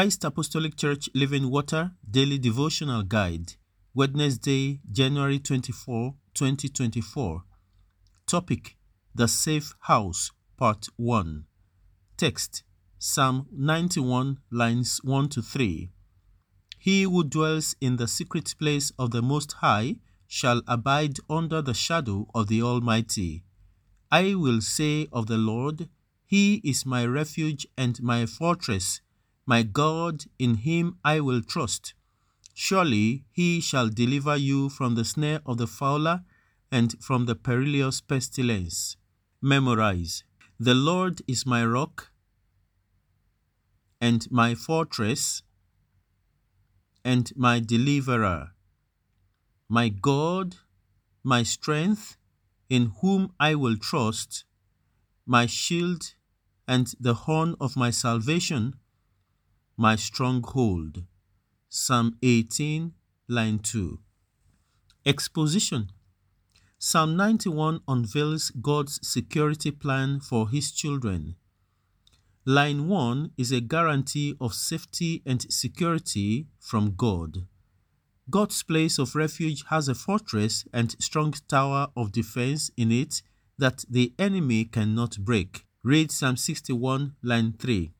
Christ Apostolic Church Living Water Daily Devotional Guide, Wednesday, January 24, 2024. Topic The Safe House, Part 1. Text Psalm 91, lines 1 to 3. He who dwells in the secret place of the Most High shall abide under the shadow of the Almighty. I will say of the Lord, He is my refuge and my fortress, my God, in Him I will trust. Surely He shall deliver you from the snare of the fowler and from the perilous pestilence. Memorize The Lord is my rock and my fortress and my deliverer, my God, my strength in whom I will trust, my shield and the horn of my salvation, my stronghold. Psalm 18, line 2. Exposition Psalm 91 unveils God's security plan for his children. Line 1 is a guarantee of safety and security from God. God's place of refuge has a fortress and strong tower of defense in it that the enemy cannot break. Read Psalm 61, line 3.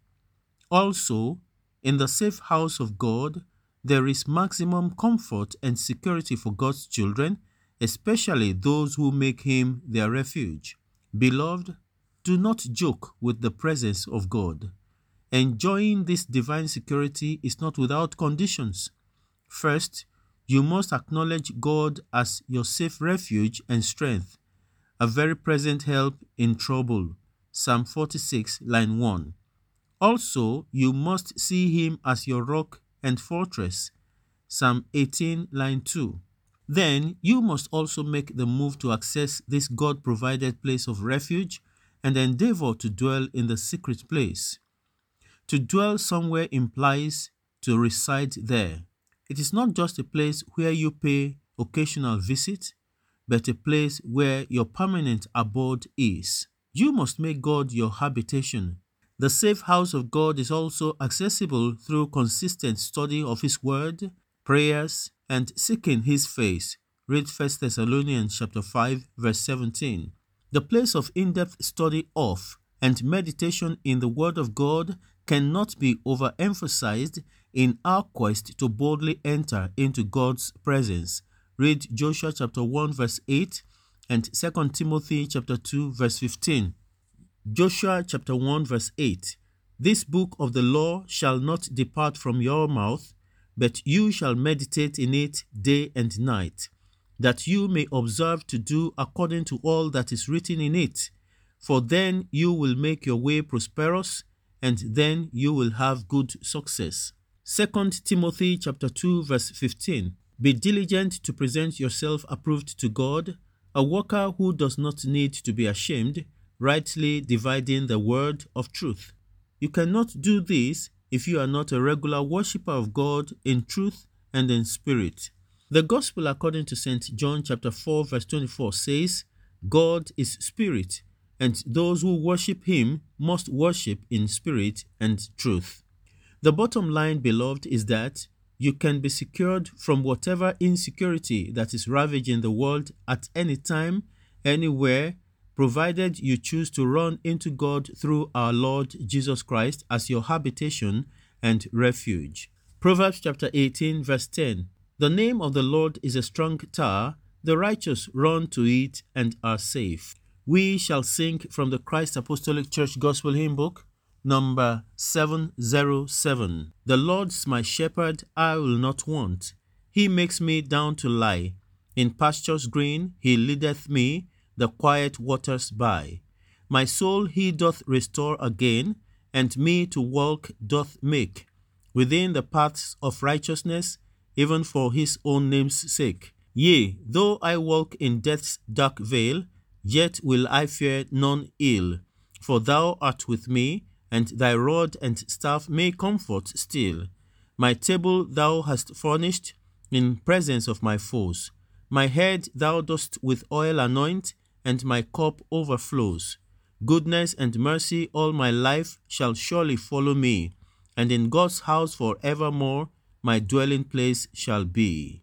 Also, in the safe house of God, there is maximum comfort and security for God's children, especially those who make Him their refuge. Beloved, do not joke with the presence of God. Enjoying this divine security is not without conditions. First, you must acknowledge God as your safe refuge and strength, a very present help in trouble. Psalm 46, line 1. Also, you must see him as your rock and fortress. Psalm 18, line 2. Then you must also make the move to access this God provided place of refuge and endeavor to dwell in the secret place. To dwell somewhere implies to reside there. It is not just a place where you pay occasional visit, but a place where your permanent abode is. You must make God your habitation. The safe house of God is also accessible through consistent study of His Word, prayers, and seeking His face. Read 1 Thessalonians chapter 5, verse 17. The place of in-depth study of and meditation in the Word of God cannot be overemphasized in our quest to boldly enter into God's presence. Read Joshua chapter 1 verse 8 and 2 Timothy chapter 2 verse 15. Joshua chapter 1 verse 8. This book of the law shall not depart from your mouth, but you shall meditate in it day and night, that you may observe to do according to all that is written in it. For then you will make your way prosperous, and then you will have good success. 2 Timothy chapter 2 verse 15 Be diligent to present yourself approved to God, a worker who does not need to be ashamed, rightly dividing the word of truth. You cannot do this if you are not a regular worshipper of God in truth and in spirit. The gospel according to St. John chapter 4 verse 24 says, God is spirit, and those who worship him must worship in spirit and truth. The bottom line, beloved, is that you can be secured from whatever insecurity that is ravaging the world at any time, anywhere, provided you choose to run into God through our Lord Jesus Christ as your habitation and refuge. Proverbs chapter 18, verse 10 The name of the Lord is a strong tower, the righteous run to it and are safe. We shall sing from the Christ Apostolic Church Gospel Hymn Book number 707. The Lord's my shepherd, I will not want. He makes me down to lie. In pastures green, he leadeth me, the quiet waters by. My soul he doth restore again, and me to walk doth make, within the paths of righteousness, even for his own name's sake. Yea, though I walk in death's dark vale, yet will I fear none ill, for thou art with me, and thy rod and staff may comfort still. My table thou hast furnished in presence of my foes. My head thou dost with oil anoint, and my cup overflows. Goodness and mercy all my life shall surely follow me, and in God's house for evermore my dwelling place shall be.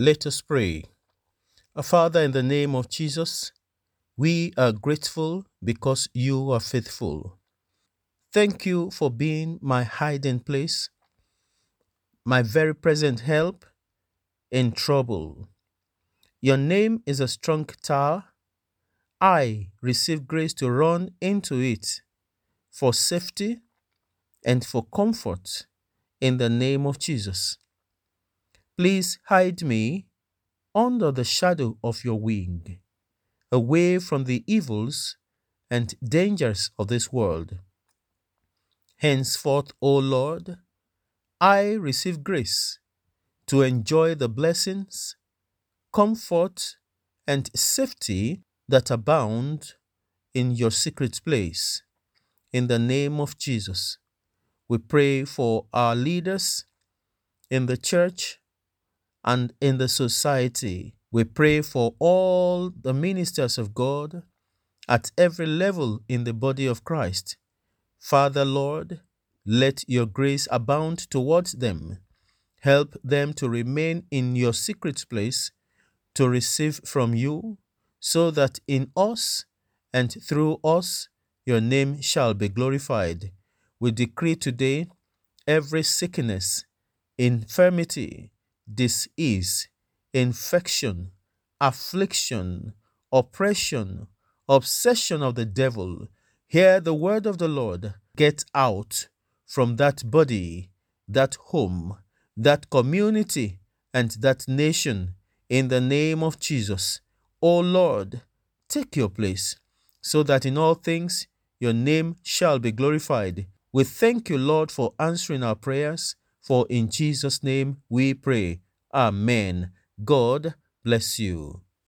Let us pray. Our Father, in the name of Jesus, we are grateful because you are faithful. Thank you for being my hiding place, my very present help in trouble. Your name is a strong tower. I receive grace to run into it for safety and for comfort in the name of Jesus. Please hide me under the shadow of your wing, away from the evils and dangers of this world. Henceforth, O Lord, I receive grace to enjoy the blessings, comfort, and safety that abound in your secret place. In the name of Jesus, we pray for our leaders in the church and in the society. We pray for all the ministers of God at every level in the body of Christ. Father, Lord, let your grace abound towards them. Help them to remain in your secret place to receive from you, so that in us and through us your name shall be glorified. We decree today every sickness, infirmity, disease, infection, affliction, oppression, obsession of the devil, hear the word of the Lord get out from that body, that home, that community, and that nation in the name of Jesus. O Lord, take your place, so that in all things your name shall be glorified. We thank you, Lord, for answering our prayers for in Jesus' name we pray. Amen. God bless you.